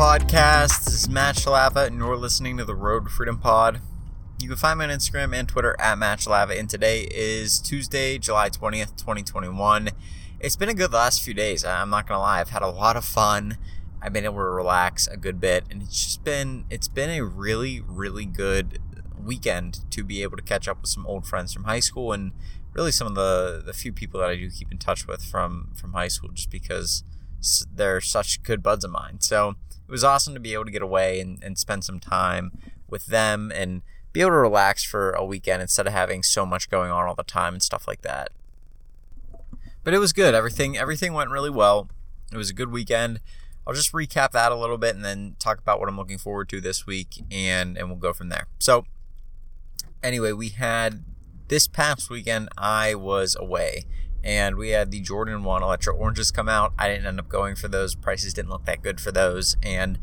podcast? This is Matt Shalava, and you're listening to the Road to Freedom Pod. You can find me on Instagram and Twitter at Matt Shalava, and today is Tuesday, July 20th, 2021. It's been a good last few days. I'm not gonna lie, I've had a lot of fun. I've been able to relax a good bit, and it's just been it's been a really really good weekend to be able to catch up with some old friends from high school and really some of the the few people that I do keep in touch with from from high school, just because they're such good buds of mine. So it was awesome to be able to get away and, and spend some time with them and be able to relax for a weekend instead of having so much going on all the time and stuff like that. But it was good. Everything everything went really well. It was a good weekend. I'll just recap that a little bit and then talk about what I'm looking forward to this week and and we'll go from there. So anyway, we had this past weekend I was away and we had the Jordan 1 Electro Oranges come out. I didn't end up going for those. Prices didn't look that good for those. And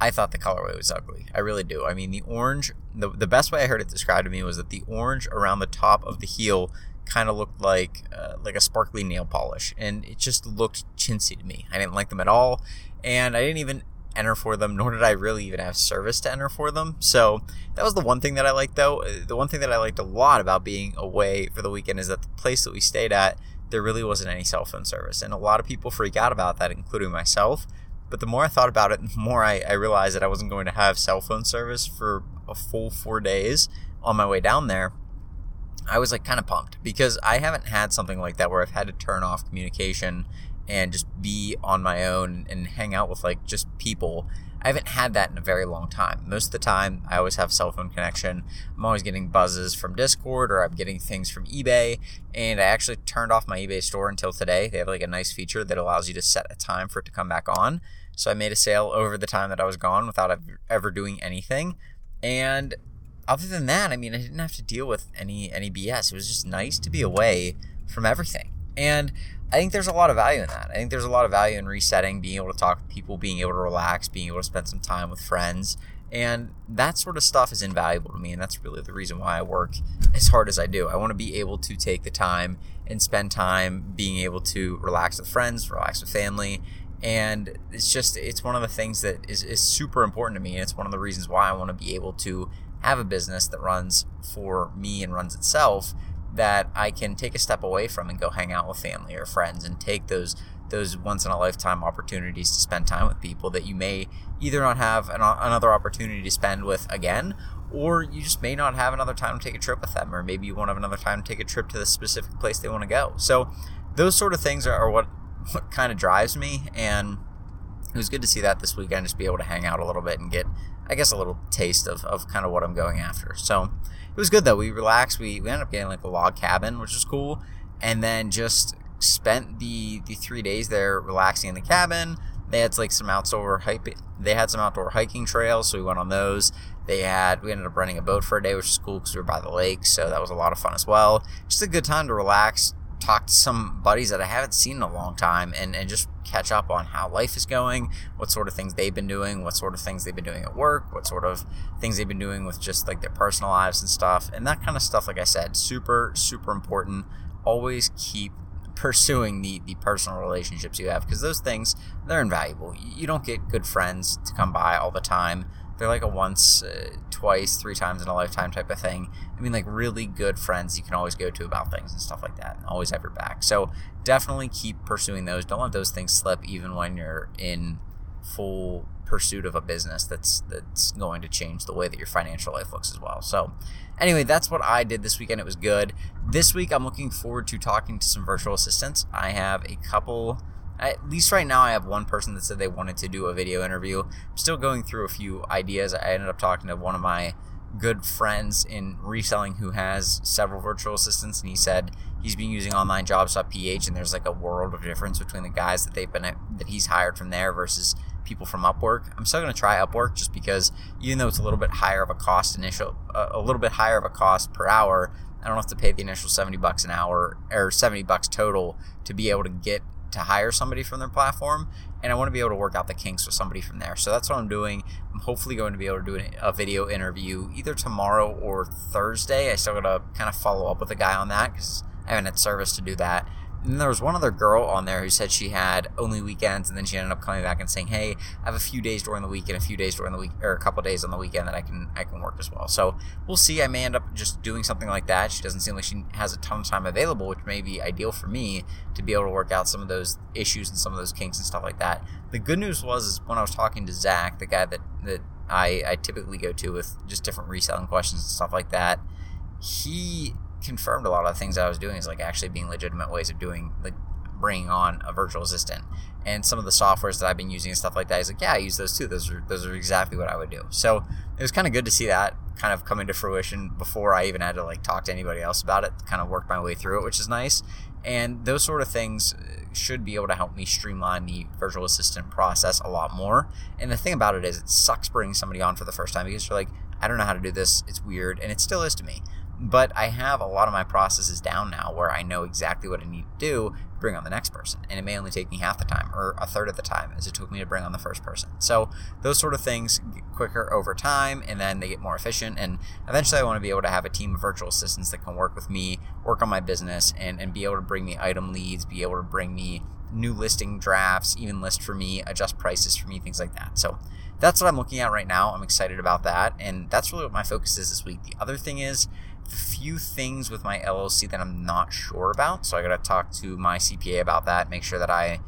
I thought the colorway was ugly. I really do. I mean, the orange, the, the best way I heard it described to me was that the orange around the top of the heel kind of looked like uh, like a sparkly nail polish and it just looked chintzy to me. I didn't like them at all and I didn't even enter for them nor did I really even have service to enter for them. So, that was the one thing that I liked though. The one thing that I liked a lot about being away for the weekend is that the place that we stayed at there really wasn't any cell phone service. And a lot of people freak out about that, including myself. But the more I thought about it, the more I, I realized that I wasn't going to have cell phone service for a full four days on my way down there. I was like kind of pumped because I haven't had something like that where I've had to turn off communication and just be on my own and hang out with like just people I haven't had that in a very long time. Most of the time, I always have cell phone connection. I'm always getting buzzes from Discord or I'm getting things from eBay. And I actually turned off my eBay store until today. They have like a nice feature that allows you to set a time for it to come back on. So I made a sale over the time that I was gone without ever doing anything. And other than that, I mean, I didn't have to deal with any any BS. It was just nice to be away from everything. And I think there's a lot of value in that. I think there's a lot of value in resetting, being able to talk to people, being able to relax, being able to spend some time with friends. And that sort of stuff is invaluable to me. And that's really the reason why I work as hard as I do. I want to be able to take the time and spend time being able to relax with friends, relax with family. And it's just, it's one of the things that is, is super important to me. And it's one of the reasons why I want to be able to have a business that runs for me and runs itself that I can take a step away from and go hang out with family or friends and take those those once in a lifetime opportunities to spend time with people that you may either not have an, another opportunity to spend with again or you just may not have another time to take a trip with them or maybe you won't have another time to take a trip to the specific place they want to go. So those sort of things are, are what what kind of drives me and it was good to see that this weekend just be able to hang out a little bit and get I guess a little taste of, of kind of what I'm going after. So it was good though. We relaxed. We, we ended up getting like a log cabin, which was cool. And then just spent the the three days there relaxing in the cabin. They had like some outdoor hiking. They had some outdoor hiking trails, so we went on those. They had we ended up renting a boat for a day, which was cool because we were by the lake, so that was a lot of fun as well. Just a good time to relax, talk to some buddies that I haven't seen in a long time, and and just catch up on how life is going, what sort of things they've been doing, what sort of things they've been doing at work, what sort of things they've been doing with just like their personal lives and stuff. And that kind of stuff, like I said, super, super important. Always keep pursuing the, the personal relationships you have because those things, they're invaluable. You don't get good friends to come by all the time they're like a once, uh, twice, three times in a lifetime type of thing. I mean, like really good friends you can always go to about things and stuff like that. And always have your back. So definitely keep pursuing those. Don't let those things slip, even when you're in full pursuit of a business that's that's going to change the way that your financial life looks as well. So anyway, that's what I did this weekend. It was good. This week I'm looking forward to talking to some virtual assistants. I have a couple at least right now, I have one person that said they wanted to do a video interview. I'm still going through a few ideas. I ended up talking to one of my good friends in reselling who has several virtual assistants, and he said he's been using onlinejobs.ph, and there's like a world of difference between the guys that they've been that he's hired from there versus people from Upwork. I'm still going to try Upwork just because even though it's a little bit higher of a cost initial, uh, a little bit higher of a cost per hour, I don't have to pay the initial 70 bucks an hour or 70 bucks total to be able to get to hire somebody from their platform and I want to be able to work out the kinks with somebody from there. So that's what I'm doing. I'm hopefully going to be able to do a video interview either tomorrow or Thursday. I still got to kind of follow up with a guy on that because I haven't had service to do that. And there was one other girl on there who said she had only weekends, and then she ended up coming back and saying, "Hey, I have a few days during the week and a few days during the week, or a couple days on the weekend that I can I can work as well." So we'll see. I may end up just doing something like that. She doesn't seem like she has a ton of time available, which may be ideal for me to be able to work out some of those issues and some of those kinks and stuff like that. The good news was is when I was talking to Zach, the guy that that I, I typically go to with just different reselling questions and stuff like that, he confirmed a lot of the things I was doing is like actually being legitimate ways of doing like bringing on a virtual assistant and some of the softwares that I've been using and stuff like that. He's like, yeah, I use those too. Those are those are exactly what I would do. So it was kind of good to see that kind of come into fruition before I even had to like talk to anybody else about it. Kind of worked my way through it, which is nice. And those sort of things uh, should be able to help me streamline the virtual assistant process a lot more. And the thing about it is, it sucks bringing somebody on for the first time because you're like, I don't know how to do this. It's weird, and it still is to me. But I have a lot of my processes down now where I know exactly what I need to do to bring on the next person. And it may only take me half the time or a third of the time as it took me to bring on the first person. So those sort of things get quicker over time and then they get more efficient. And eventually I want to be able to have a team of virtual assistants that can work with me, work on my business, and, and be able to bring me item leads, be able to bring me new listing drafts, even list for me, adjust prices for me, things like that. So that's what I'm looking at right now. I'm excited about that. And that's really what my focus is this week. The other thing is, few things with my LLC that I'm not sure about. So I got to talk to my CPA about that, make sure that I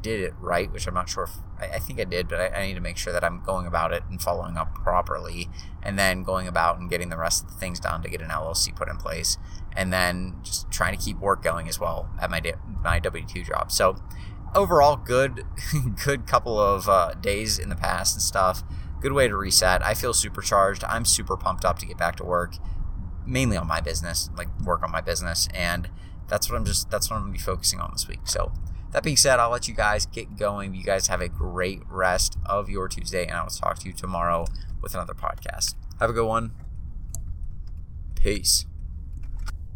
did it right, which I'm not sure if I, I think I did, but I, I, need to make sure that I'm going about it and following up properly, and then going about and getting the rest of the things done to get an LLC put in place, and then just trying to keep work going as well at my my W two job. So overall, good good couple of uh, days in the past and stuff. Good way to reset. I feel supercharged. I'm super pumped up to get back to work mainly on my business, like work on my business, and that's what I'm just that's what I'm gonna be focusing on this week. So that being said, I'll let you guys get going. You guys have a great rest of your Tuesday, and I will talk to you tomorrow with another podcast. Have a good one. Peace.